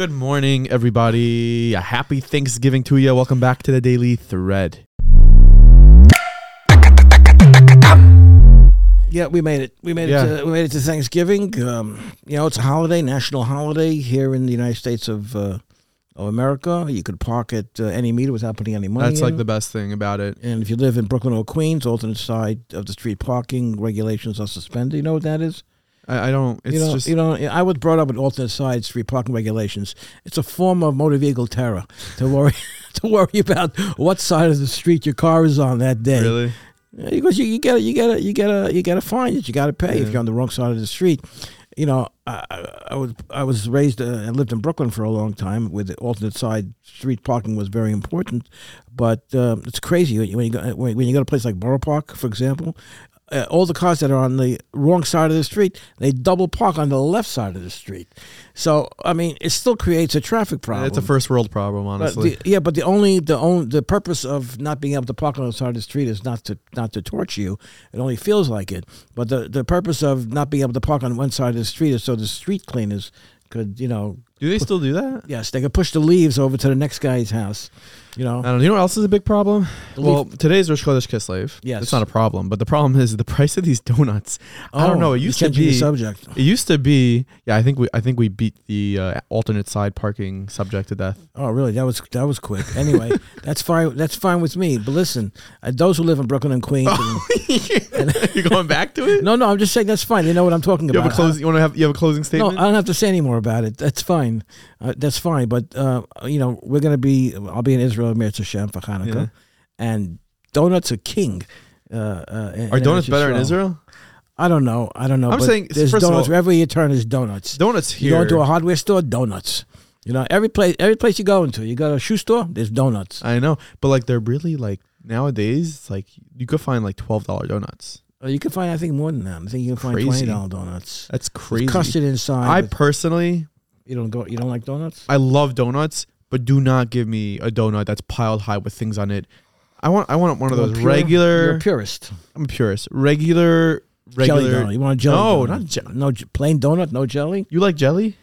Good morning, everybody. A happy Thanksgiving to you. Welcome back to the Daily Thread. Yeah, we made it. We made Yeah. it. To, we made it to Thanksgiving. Um, you know, it's a holiday, national holiday here in the United States of uh, of America. You could park at uh, any meter without putting any money. That's like the best thing about it. And if you live in Brooklyn or Queens, alternate side of the street parking regulations are suspended. You know what that is? I, I don't. It's you know, just. you know. I was brought up with alternate side street parking regulations. It's a form of motor vehicle terror to worry to worry about what side of the street your car is on that day. really? Yeah, because you, you gotta you gotta you gotta you gotta find it. You gotta pay if you're on the wrong side of the street. You know, I, I, was I was raised uh, and lived in Brooklyn for a long time, where the alternate side street parking was very important. But um, it's crazy when you, go when, when you go to a place like Borough Park, for example. Uh, all the cars that are on the wrong side of the street, they double park on the left side of the street. So I mean, it still creates a traffic problem. It's a first world problem, But honestly. the, yeah, but the only the only the purpose of not being able to park on the side of the street is not to not to torture you. It only feels like it. But the the purpose of not being able to park on one side of the street is so the street cleaners could you know do they still do that? yes they could push the leaves over to the next guy's house. You know. I don't know. You know what else is a big problem? Well, today's Rosh Chodesh Kislev. Yes. It's not a problem, but the problem is the price of these donuts. I don't Oh, know. It used to the be. subject. It used to be. Yeah, I think we. I think we beat the uh, alternate side parking subject to death. Oh, really? That was that was quick. Anyway, that's fine. That's fine with me. But listen, uh, those who live in Brooklyn and Queens. And, You're going back to it. no, no, I'm just saying that's fine. They know what I'm talking You about. have a close. You want to have? You have a closing statement? No, statement? I don't have to say any more about it. That's fine. Uh, that's fine. But uh, you know, we're gonna be. I'll be in Israel, Mir Hashem for Hanukkah, Yeah. and donuts are king. Uh, uh, in- Are donuts better in Israel? I don't know. I don't know. I'm but saying, there's donuts all- wherever you turn. There's donuts. Donuts here. You go into a hardware store, donuts. You know, every place, every place you go into, you go to a shoe store, there's donuts. I know, but like they're really like nowadays. It's like you could find like twelve dollar donuts. Uh, you can find, I think, more than that. I think you can find Crazy. twenty dollar donuts. That's With crazy. custard inside. I personally, you don't go. You don't like donuts? I love donuts, but do not give me a donut that's piled high with things on it. I want, I want one of those pure- You're a purist. I'm a purist. Regular, regular. Jelly donut. You want a jelly No, donut? not je- no plain donut, no jelly. You like jelly?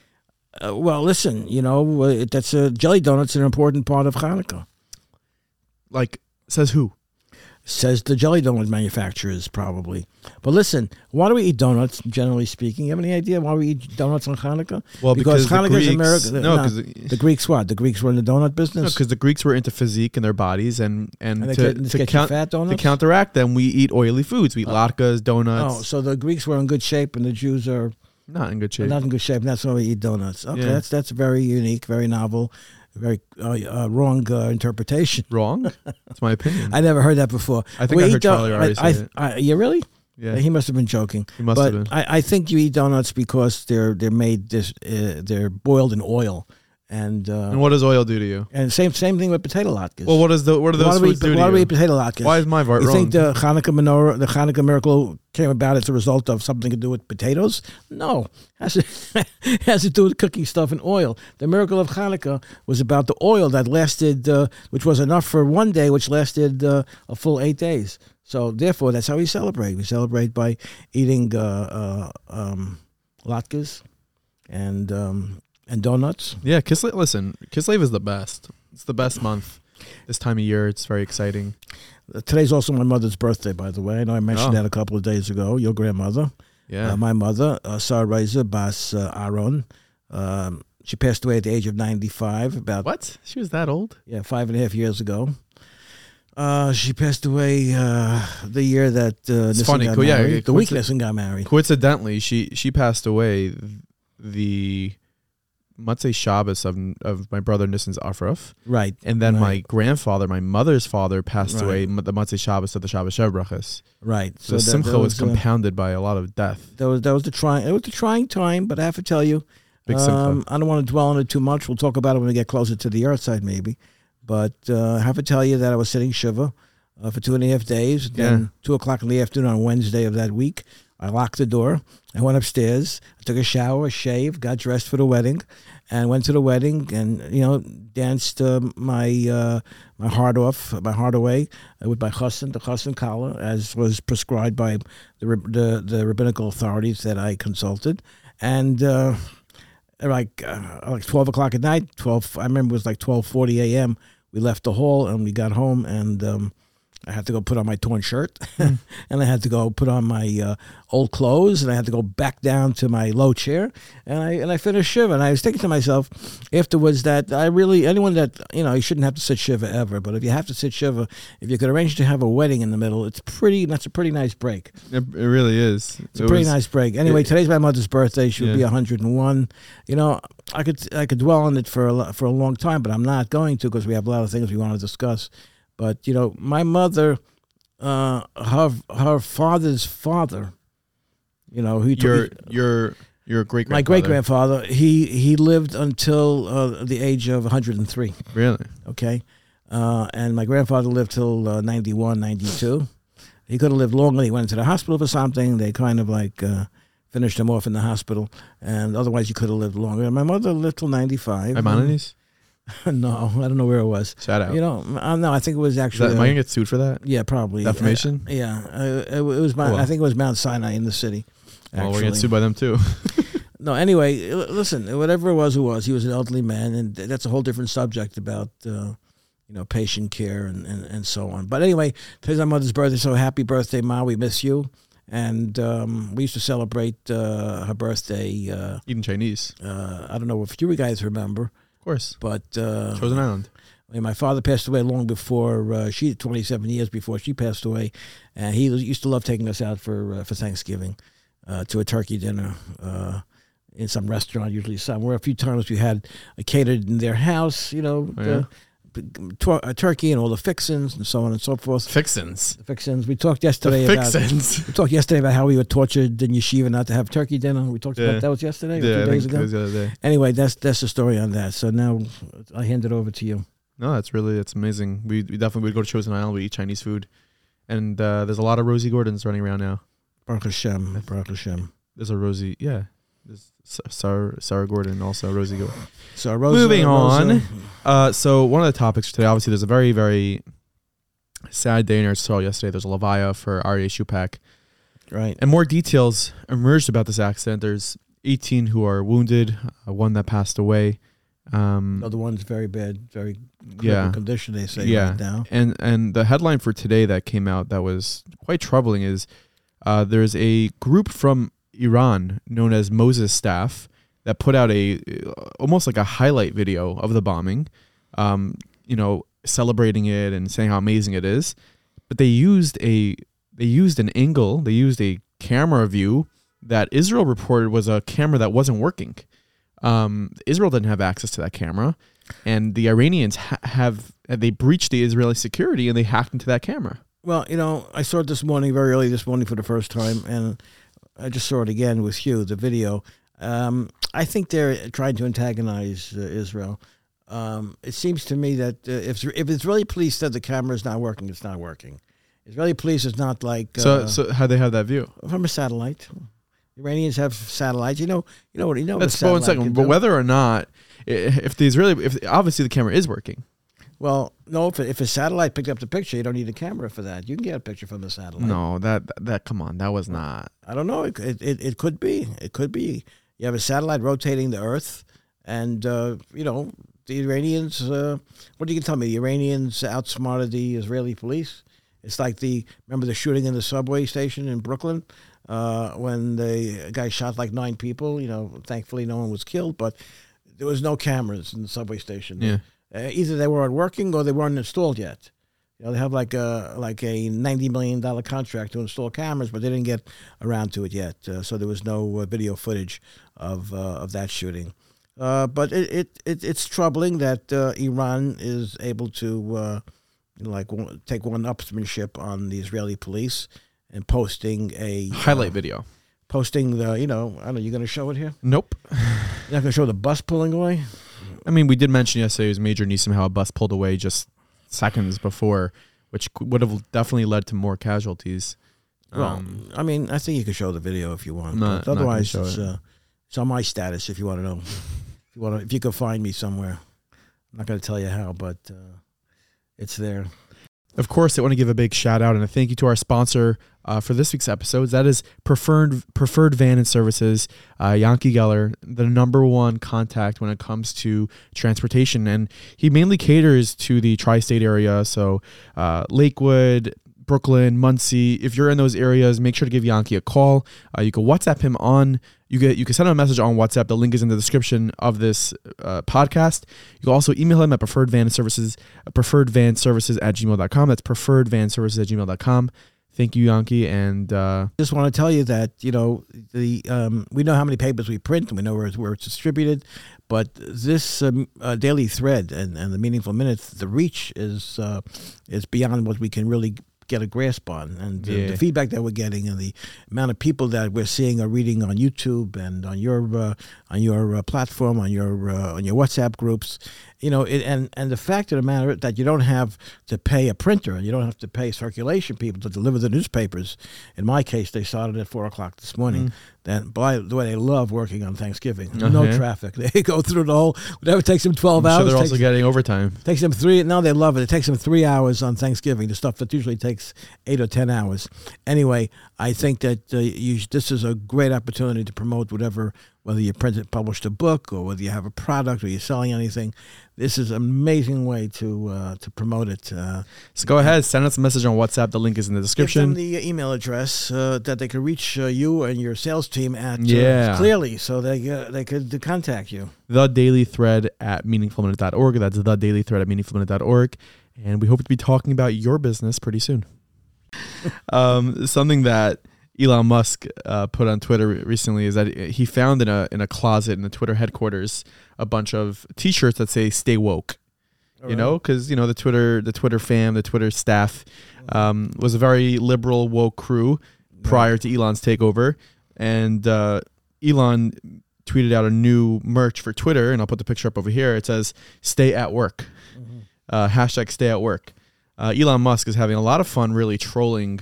Uh, well, listen, you know uh, that's a jelly donut's an important part of Hanukkah. Like says who? Says the jelly donut manufacturers probably. But listen, why do we eat donuts? Generally speaking, you have any idea why we eat donuts on Hanukkah? Well, Because because, the Hanukkah's Greeks. America- no, no, because The Greeks what? The Greeks were in the donut business. because the Greeks were into physique in their bodies, and and, and to, get, to, count, to counteract them, we eat oily foods. We eat oh. latkes, donuts. oh, so the Greeks were in good shape, and the Jews are not in good shape. not in good shape. And that's why we eat donuts. Okay, Yeah. that's that's very unique, very novel, very uh, uh, wrong uh, interpretation. Wrong. That's my opinion. I never heard that before. I think We I heard Charlie already I, say it. I, I, you really? Yeah, He must have been joking. he must but have been. I, I think you eat donuts because they're they're made this uh, they're boiled in oil, and uh, And what does oil do to you? and same same thing with potato latkes. Well, what does the what why those do we foods do eat, to why do we eat potato latkes? Why is my part you wrong? think the Hanukkah menorah, the Hanukkah miracle came about as a result of something to do with potatoes? No, has to, has to do with cooking stuff in oil. The miracle of Hanukkah was about the oil that lasted, uh, which was enough for one day, which lasted uh, a full eight days. So therefore, that's how we celebrate. We celebrate by eating uh, uh, um, latkes and um, and donuts. yeah, Kislev. Listen, Kislev is the best. It's the best month. This time of year, it's very exciting. Uh, Today's also my mother's birthday, by the way. I know I mentioned Oh. that a couple of days ago. Your grandmother. Yeah, Uh, my mother, uh, Sarah Bas uh, Aaron, um, she passed away at the age of 95, about what? She was that old? yeah five and a half years ago. Uh, she passed away uh, the year that uh, It's Nissan funny, got yeah, married. it- the week Nissan got married. Coincidentally, she she passed away the Motzei Shabbos of of my brother Nissan's Aufruf, Right. and then my grandfather, my mother's father, passed Right. away the Motzei Shabbos of the Shabbos Shebrachas. Right. So, the Simcha that was uh, compounded by a lot of death. that was that was the trying. It was the trying time, but I have to tell you, Big um, I don't want to dwell on it too much. We'll talk about it when we get closer to the yahrzeit, maybe. But uh, I have to tell you that I was sitting shiva uh, for two and a half days. Then two o'clock in the afternoon on Wednesday of that week, I locked the door. I went upstairs. I took a shower, shaved, got dressed for the wedding, and went to the wedding. And you know, danced uh, my uh, my heart off, my heart away uh, with my chassan, the chassan kala, as was prescribed by the the, the rabbinical authorities that I consulted. And uh, like uh, like twelve o'clock at night. Twelve. I remember it was like twelve forty a.m. We left the hall and we got home and. Um, I had to go put on my torn shirt, and I had to go put on my uh, old clothes, and I had to go back down to my low chair, and I and I finished shiva. And I was thinking to myself afterwards that I really anyone that you know you shouldn't have to sit shiva ever, but if you have to sit shiva, if you could arrange to have a wedding in the middle, it's pretty. That's a pretty nice break. It, it really is. It's a pretty was- nice break. Anyway, it- today's my mother's birthday. She would be Yeah. 101. You know, I could I could dwell on it for a, for a long time, but I'm not going to because we have a lot of things we want to discuss. But you know, my mother, uh, her her father's father, you know, who Your your your great grandfather my great grandfather, he he lived until uh, the age of 103 really okay? Uh, and my grandfather lived till uh, 91, 92. He could have lived longer. He went into the hospital for something. They kind of like uh, finished him off in the hospital, and otherwise he could have lived longer. And my mother lived till 95. Maimonides. no, I don't know where it was. Shout out. You know, uh, no, I think it was Is that, actually. am I uh, gonna get sued for that? yeah, probably. Defamation? Uh, yeah, uh, it, it was. Mount, well. I think it was Mount Sinai in the city. Well, we're actually. getting sued by them too. No, anyway, listen, whatever it was, it was, he was an elderly man, and that's a whole different subject about, uh, you know, patient care and, and, and so on. But anyway, today's my mother's birthday, so happy birthday, Ma. We miss you. And um, we used to celebrate uh, her birthday. Uh, Eating Chinese, uh, I don't know if you guys remember, course. but uh, Chosen Island. my father passed away long before uh, she, 27 years before she passed away, and he used to love taking us out for uh, for Thanksgiving uh, to a turkey dinner uh, in some restaurant, usually somewhere. A few times we had uh, catered in their house, you know, Oh, yeah? the, a turkey and all the fixins and so on and so forth. Fixins. The fixins. We talked The yesterday about. fixins. We talked yesterday about how we were tortured in yeshiva not to have turkey dinner. We talked Yeah. about that was yesterday, or Yeah, two days ago. was the other day. Anyway, that's that's the story on that. So now I hand it over to you. No, that's really that's amazing. We, we definitely would go to Chosen Island. We eat Chinese food, and uh, there's a lot of Rosie Gordons running around now. Baruch Hashem. Baruch Hashem. There's a Rosie, yeah. Sarah, Sarah Gordon, also Rosie Gordon. So Rosa, Moving Rosa- on. Uh, so one of the topics today, obviously, there's a very, very sad day in Israel yesterday. There's a levaya for Aryeh Shupak, right? and more details emerged about this accident. There's 18 who are wounded, uh, one that passed away. Um, The one's very bad, very Yeah. condition. They say Yeah. right now. and and the headline for today that came out that was quite troubling is uh, there's a group from Iran known as Moses Staff that put out a uh, almost like a highlight video of the bombing, um, you know, celebrating it and saying how amazing it is. But they used a they used an angle, they used a camera view that Israel reported was a camera that wasn't working. Um, Israel didn't have access to that camera, and the Iranians ha- have they breached the Israeli security and they hacked into that camera. Well, you know, I saw it this morning, very early this morning for the first time, and I just saw it again with you, the video. Um, I think they're trying to antagonize uh, Israel. Um, it seems to me that uh, if if Israeli police said the camera is not working, it's not working. Israeli police is not like uh, So, so how they have that view? from a satellite. Iranians have satellites. You know, you know what you know. what a Let's go one second. But do? whether or not, if the Israeli, if obviously the camera is working, Well, no, if, if a satellite picked up the picture, you don't need a camera for that. You can get a picture from the satellite. no, that that come on, that was not. I don't know. It, it, it, it could be. It could be. You have a satellite rotating the Earth, and, uh, you know, the Iranians, uh, what do you can tell me? The Iranians outsmarted the Israeli police. It's like the, remember the shooting in the subway station in Brooklyn uh, when the guy shot like nine people? You know, thankfully no one was killed, but there was no cameras in the subway station. Yeah. Uh, either they weren't working or they weren't installed yet. You know, they have like a like a ninety million dollar contract to install cameras, but they didn't get around to it yet. Uh, so there was no uh, video footage of uh, of that shooting. Uh, but it, it, it it's troubling that uh, Iran is able to uh, you know, like take one upsmanship on the Israeli police and posting a Highlight video. posting the you know I don't know you're going to show it here. Nope. You're not going to show the bus pulling away. I mean, we did mention yesterday it was Major Neeson how a bus pulled away just seconds before, which would have definitely led to more casualties. Well, Um, I mean, I think you can show the video if you want. Not- but I'm not gonna otherwise, it's, it. uh, it's on my status if you want to know. if you want to, if you can find me somewhere, I'm not going to tell you how, but uh, it's there. Of course, I want to give a big shout out and a thank you to our sponsor uh, for this week's episodes. That is Preferred Preferred Van and Services, uh, Yankee Geller, the number one contact when it comes to transportation, and he mainly caters to the tri-state area, so uh, Lakewood. Brooklyn, Monsey. If you're in those areas, make sure to give Yankee a call. Uh, you can WhatsApp him on. You get you can send him a message on WhatsApp. The link is in the description of this uh, podcast. You can also email him at preferred van services preferred van services at gmail.com. That's preferred van services at gmail.com. Thank you, Yankee. And uh, just want to tell you that you know the um, we know how many papers we print and we know where it's, where it's distributed, but this um, uh, daily thread and, and the meaningful minutes, the reach is uh, is beyond what we can really get a grasp on. And the, Yeah. the feedback that we're getting and the amount of people that we're seeing or reading on YouTube and on your uh, on your uh, platform, on your uh, on your WhatsApp groups, you know, it, and and the fact of the matter is that you don't have to pay a printer and you don't have to pay circulation people to deliver the newspapers. In my case, they started at four o'clock this morning. Then, by the way, they love working on Thanksgiving. No Uh-huh. traffic. They go through the whole. Whatever takes them twelve I'm sure hours. they're takes- also getting overtime. Takes them three. Now they love it. It takes them three hours on Thanksgiving. The stuff that usually takes eight or ten hours. Anyway, I think that uh, you, this is a great opportunity to promote whatever, whether you printed, published a book, or whether you have a product, or you're selling anything. This is an amazing way to uh, to promote it. Uh, So go ahead, send us a message on WhatsApp. The link is in the give description. them the email address uh, that they can reach uh, you and your sales team at uh, Yeah. clearly, so they uh, they could contact you. the daily thread at meaningfulminute.org. That's the daily thread at meaningfulminute.org. And we hope to be talking about your business pretty soon. um, something that Elon Musk uh, put on Twitter recently is that he found in a in a closet in the Twitter headquarters a bunch of T-shirts that say "Stay woke." you know, because you know the Twitter the Twitter fam, the Twitter staff um, was a very liberal woke crew prior to Elon's takeover, and uh, Elon tweeted out a new merch for Twitter, and I'll put the picture up over here. It says "Stay at work," uh, hashtag Stay at work. Uh, Elon Musk is having a lot of fun, really trolling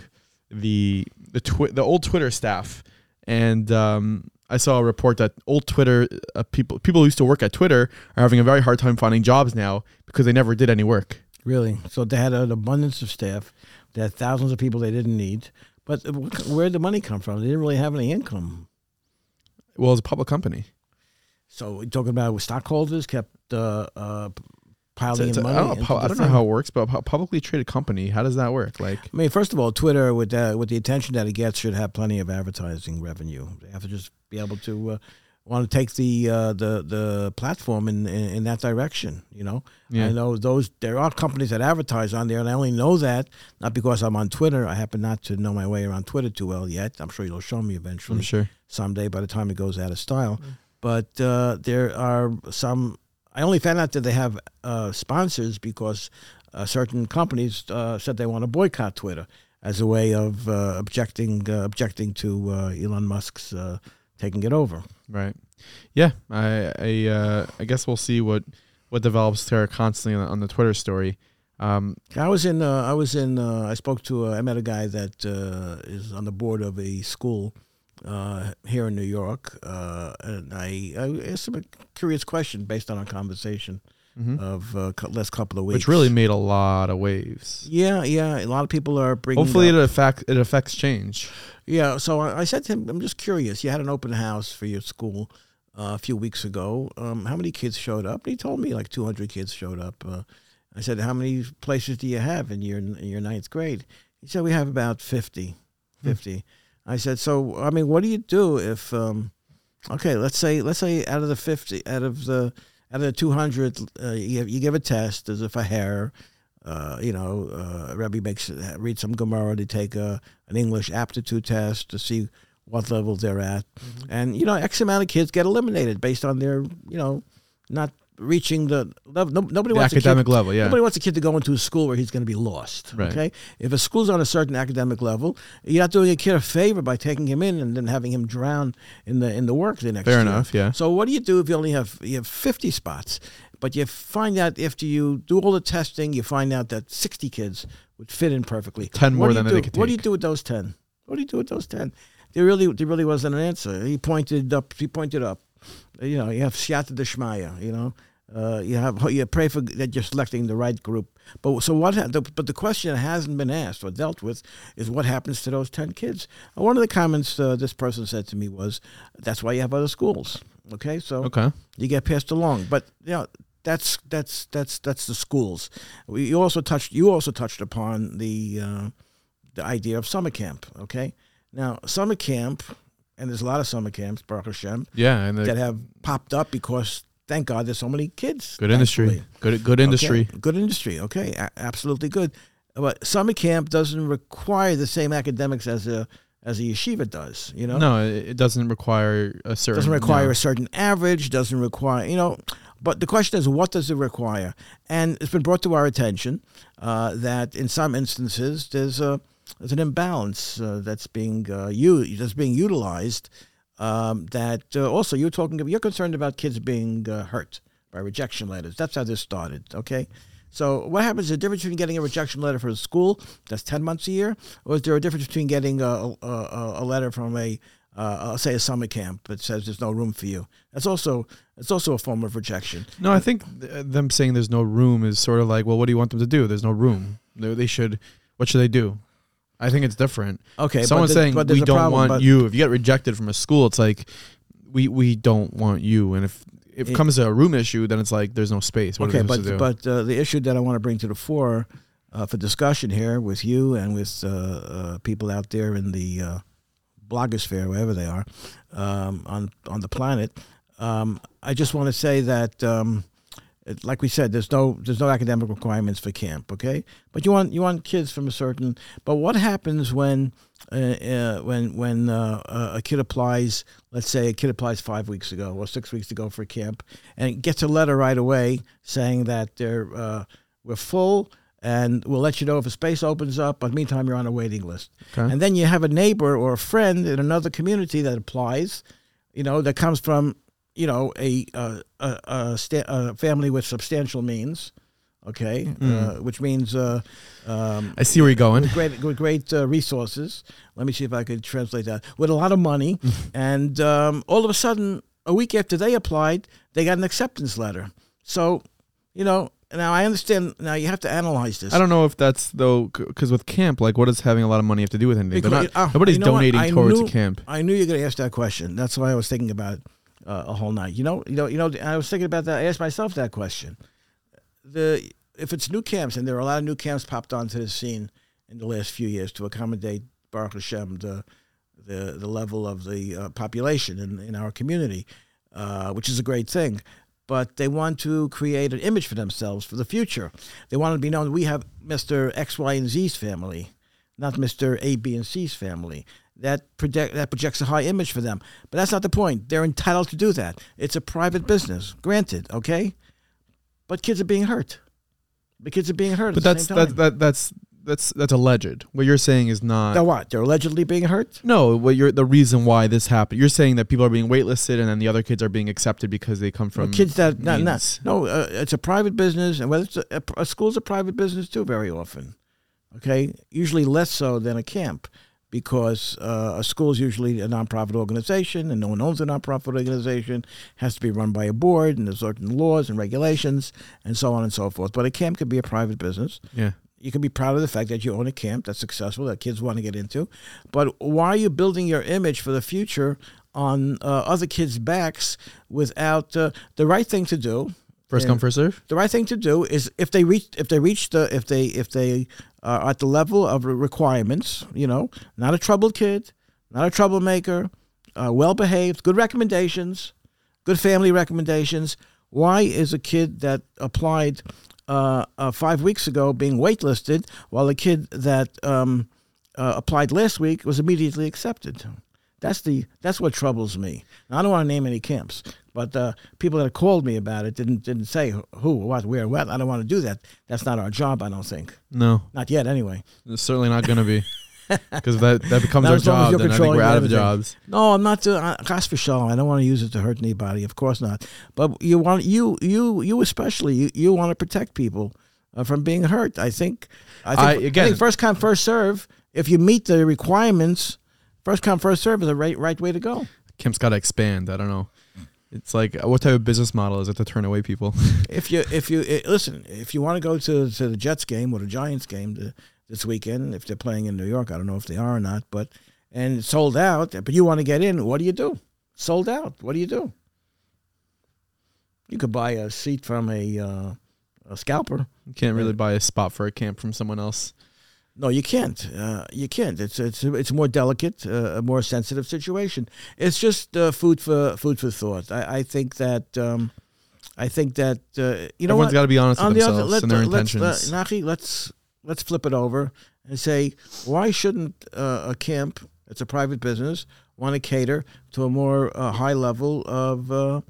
the the twi- the old Twitter staff, and um, I saw a report that old Twitter uh, people people who used to work at Twitter are having a very hard time finding jobs now because they never did any work. Really? So they had an abundance of staff. They had thousands of people they didn't need. But where did the money come from? They didn't really have any income. Well, it's a public company. So we're talking about stockholders kept uh, uh, piling in it's- money. I don't, know, I don't know how it works, but a publicly traded company, how does that work? Like, I mean, first of all, Twitter with uh, with the attention that it gets should have plenty of advertising revenue. They have to just be able to uh, want to take the uh, the the platform in, in in that direction. You know, Yeah. I know those there are companies that advertise on there, and I only know that not because I'm on Twitter. I happen not to know my way around Twitter too well yet. I'm sure you'll show me eventually I'm sure. someday by the time it goes out of style. But uh, there are some. I only found out that they have uh, sponsors because uh, certain companies uh, said they want to boycott Twitter as a way of uh, objecting uh, objecting to uh, Elon Musk's uh, taking it over. Right. Yeah. I I uh, I guess we'll see what what develops there constantly on, on the Twitter story. Um, I was in. Uh, I was in. Uh, I spoke to. Uh, I met a guy that uh, is on the board of a school uh, here in New York, uh, and I, I asked him a curious question based on our conversation mhm. of uh, last couple of weeks. which really made a lot of waves. Yeah, yeah. A lot of people are bringing. Hopefully, it up, affect it affects change. yeah. So I, I said to him, "I'm just curious. You had an open house for your school uh, a few weeks ago. Um, how many kids showed up?" And he told me like 200 kids showed up. Uh, I said, "How many places do you have in your in your ninth grade?" He said, "We have about 50." 50. I said, "So I mean, what do you do if um, okay, let's say let's say out of the 50, out of the out of the 200, uh, you, you give a test as if a hair." uh, you know, uh, Rebbe makes read some Gemara to take a, an English aptitude test to see what level they're at, and you know, X amount of kids get eliminated based on their, you know, not reaching the level. No, nobody The wants a academic kid, level, yeah. Nobody wants a kid to go into a school where he's going to be lost. Right. Okay, if a school's on a certain academic level, you're not doing a kid a favor by taking him in and then having him drown in the in the work the next Fair year. enough, yeah. So what do you do if you only have you have 50 spots, but you find out after you do all the testing, you find out that 60 kids would fit in perfectly. 10 What more than do? they could What do you do with those 10? What do you do with those 10? There really there really wasn't an answer. He pointed up. He pointed up. You know, you have Siyata Dishmaya, you know. uh, you have you pray for that you're selecting the right group. But so what? The, but the question that hasn't been asked or dealt with is what happens to those ten kids. Uh, one of the comments uh, this person said to me was, "That's why you have other schools." Okay, so Okay. you get passed along. But you know, that's that's that's that's the schools. We you also touched you also touched upon the uh, the idea of summer camp. Okay, now summer camp, and there's a lot of summer camps, Baruch Hashem, Yeah, and that have popped up because thank God there's so many kids. good industry. Good good industry. Okay, Good industry. Okay, a- absolutely good. But summer camp doesn't require the same academics as a as a yeshiva does. You know, No, it it doesn't require a certain. doesn't require no. a certain average. Doesn't require you know. But the question is, what does it require? And it's been brought to our attention uh, that in some instances there's a there's an imbalance uh, that's being uh, u- that's being utilized. Um, that uh, also you're talking about, you're concerned about kids being uh, hurt by rejection letters. That's how this started. Okay. So what happens? Is the difference between getting a rejection letter from a school that's ten months a year, or is there a difference between getting a, a, a letter from a uh, uh, say a summer camp that says there's no room for you? That's also it's also a form of rejection. No, I think th- them saying there's no room is sort of like, well, what do you want them to do? There's no room. They, they should. What should they do? I think it's different. Okay, Someone's the- saying we don't problem, want you. If you get rejected from a school, it's like we we don't want you. And if if it It- comes to a room issue, then it's like there's no space. What okay, but but uh, the issue that I want to bring to the fore uh, for discussion here with you and with uh, uh, people out there in the uh, blogosphere, wherever they are, um, on on the planet, um, I just want to say that. Um, like we said, there's no there's no academic requirements for camp, okay? But you want you want kids from a certain. But what happens when uh, uh, when when uh, a- a kid applies? Let's say a kid applies five weeks ago or six weeks ago for camp, and gets a letter right away saying that they're uh, we're full and we'll let you know if a space opens up. But meantime, you're on a waiting list. Okay. And then you have a neighbor or a friend in another community that applies, you know, that comes from, you know, a a, a, a, sta- a family with substantial means, okay, uh, which means uh, um, I see where you're going. with great with great uh, resources. Let me see if I could translate that. With a lot of money, and um, all of a sudden, a week after they applied, they got an acceptance letter. So, you know, now I understand. Now you have to analyze this. I don't know if that's though, because with camp, like, what does having a lot of money have to do with anything? Because- not, uh, nobody's you know donating towards knew- a camp. I knew you were going to ask that question. That's why I was thinking about it uh, a whole night. You know, you know, you know. I was thinking about that. I asked myself that question. The if it's new camps, and there are a lot of new camps popped onto the scene in the last few years to accommodate Baruch Hashem the the the level of the uh, population in in our community, uh, which is a great thing. But they want to create an image for themselves for the future. They want to be known. We have Mister X, Y, and Z's family not Mr. A, B, and C's family. That project that projects a high image for them. But that's not the point. They're entitled to do that. It's a private business, granted, okay? But kids are being hurt. The kids are being hurt. But at that's the same that, that that's that's that's alleged. What you're saying is not. Now what? They're allegedly being hurt? No, what you're the reason why this happened. You're saying that people are being waitlisted, and then the other kids are being accepted because they come from kids that not, not no, uh, it's a private business, and whether it's a, a, a school's a private business too, very often. Okay, usually less so than a camp, because uh, a school is usually a nonprofit organization, and no one owns a nonprofit organization. Has to be run by a board, and there's certain laws and regulations, and so on and so forth. But a camp could be a private business Yeah. you can be proud of the fact that you own a camp that's successful that kids want to get into but why are you building your image for the future on uh, other kids backs without uh, the right thing to do First come, first serve. the right thing to do is if they reach if they reach the if they if they are at the level of requirements you know not a troubled kid not a troublemaker uh, well behaved good recommendations good family recommendations why is a kid that applied uh, uh, five weeks ago being waitlisted while a kid that um, uh, applied last week was immediately accepted that's the that's what troubles me. Now, I don't want to name any camps, but uh, people that have called me about it didn't didn't say who, what, where, what. I don't want to do that. That's not our job. I don't think. No, Not yet, anyway. it's certainly not going to be. Because that, that becomes our as long as job, then I think we're out of jobs. No, I'm not. doing Uh, gosh for sure. I don't want to use it to hurt anybody. Of course not. But you want you you you especially you, you want to protect people uh, from being hurt. I think. I think, I- I think first come first serve. If you meet the requirements, first come first serve is the right right way to go. Kemp's got to expand. I don't know. It's like what type of business model is it to turn away people? if you if you eh, listen, if you want to go to to the Jets game or the Giants game to, this weekend, if they're playing in New York, I don't know if they are or not, but and it's sold out, but you want to get in, what do you do? Sold out. What do you do? You could buy a seat from a uh, a scalper. You can't really buy a spot for a camp from someone else. No, you can't. Uh, you can't. It's it's it's a more delicate, uh, a more sensitive situation. It's just uh, food for food for thought. I, I think that um, I think that uh, you know Everyone's got to be honest On with the other- themselves let- and their let's, intentions. uh, Nachi, let's let's flip it over and say why shouldn't uh, a camp? It's a private business. Want to cater to a more uh, high level of uh,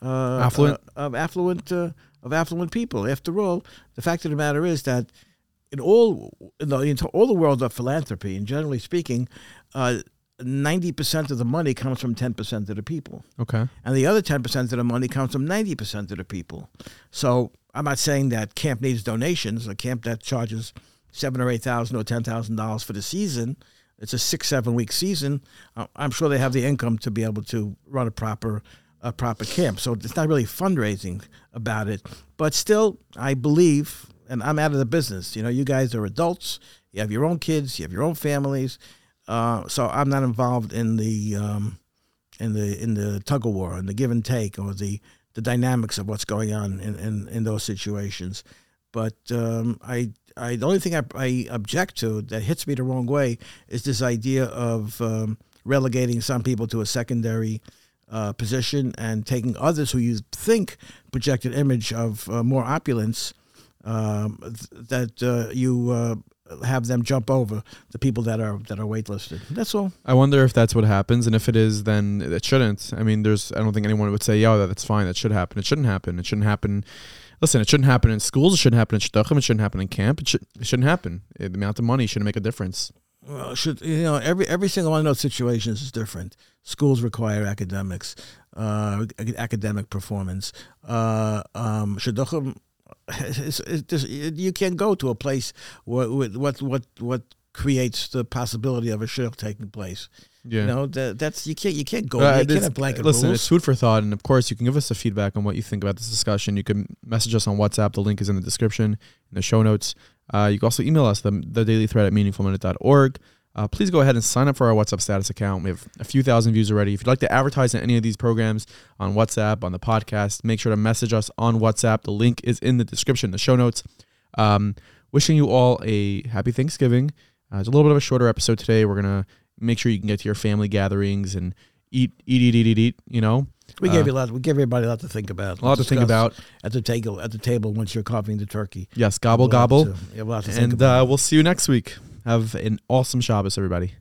uh, Affluent? uh, of affluent uh, of affluent people. After all, the fact of the matter is that in all in the in all the world of philanthropy, and generally speaking, uh, ninety percent of the money comes from ten percent of the people okay. and the other 10% of the money comes from 90% of the people. So I'm not saying that camp needs donations. A camp that charges seven or eight thousand or ten thousand dollars for the season, it's a six seven week season. uh, I'm sure they have the income to be able to run a proper a proper camp. So it's not really fundraising about it, but still, I believe, and I'm out of the business. You know, you guys are adults. You have your own kids. You have your own families. Uh, so I'm not involved in the um, in the in the tug of war and the give and take or the the dynamics of what's going on in, in, in those situations. But um, I I the only thing I, I object to that hits me the wrong way is this idea of um, relegating some people to a secondary uh, position and taking others who you think project an image of uh, more opulence um, th- that uh, you uh, have them jump over the people that are that are waitlisted. That's all. I wonder if that's what happens, and if it is, then it shouldn't. I mean, there's. I don't think anyone would say, "Yeah, that's fine. That should happen." It shouldn't happen. It shouldn't happen. Listen, it shouldn't happen in schools. It shouldn't happen in shidduchim. It shouldn't happen in camp. It, should, it shouldn't happen. Uh, The amount of money shouldn't make a difference. Well, should you know every every single one of those situations is different. Schools require academics, uh, academic performance. Uh, um, shidduchim, it's, it's just, you can't go to a place where, what what what creates the possibility of a shidduch taking place. Yeah. You know that that's you can't you can't go. Uh, you can't have blanket listen, rules. it's food for thought, and of course, you can give us a feedback on what you think about this discussion. You can message us on WhatsApp. The link is in the description, in the show notes. Uh, you can also email us, the, the daily thread at meaningfulminute.org. Uh, please go ahead and sign up for our WhatsApp status account. We have a few thousand views already. If you'd like to advertise in any of these programs on WhatsApp, on the podcast, make sure to message us on WhatsApp. The link is in the description, the show notes. Um, wishing you all a happy Thanksgiving. Uh, it's a little bit of a shorter episode today. We're going to make sure you can get to your family gatherings and eat, eat, eat, eat, eat, eat, you know, we uh, gave you a lot. We gave everybody a lot to think about. a lot to think about. at the table. At the table once you're carving the turkey. Yes, gobble, gobble. to- you have a lot think And uh, we'll see you next week. Have an awesome Shabbos, everybody.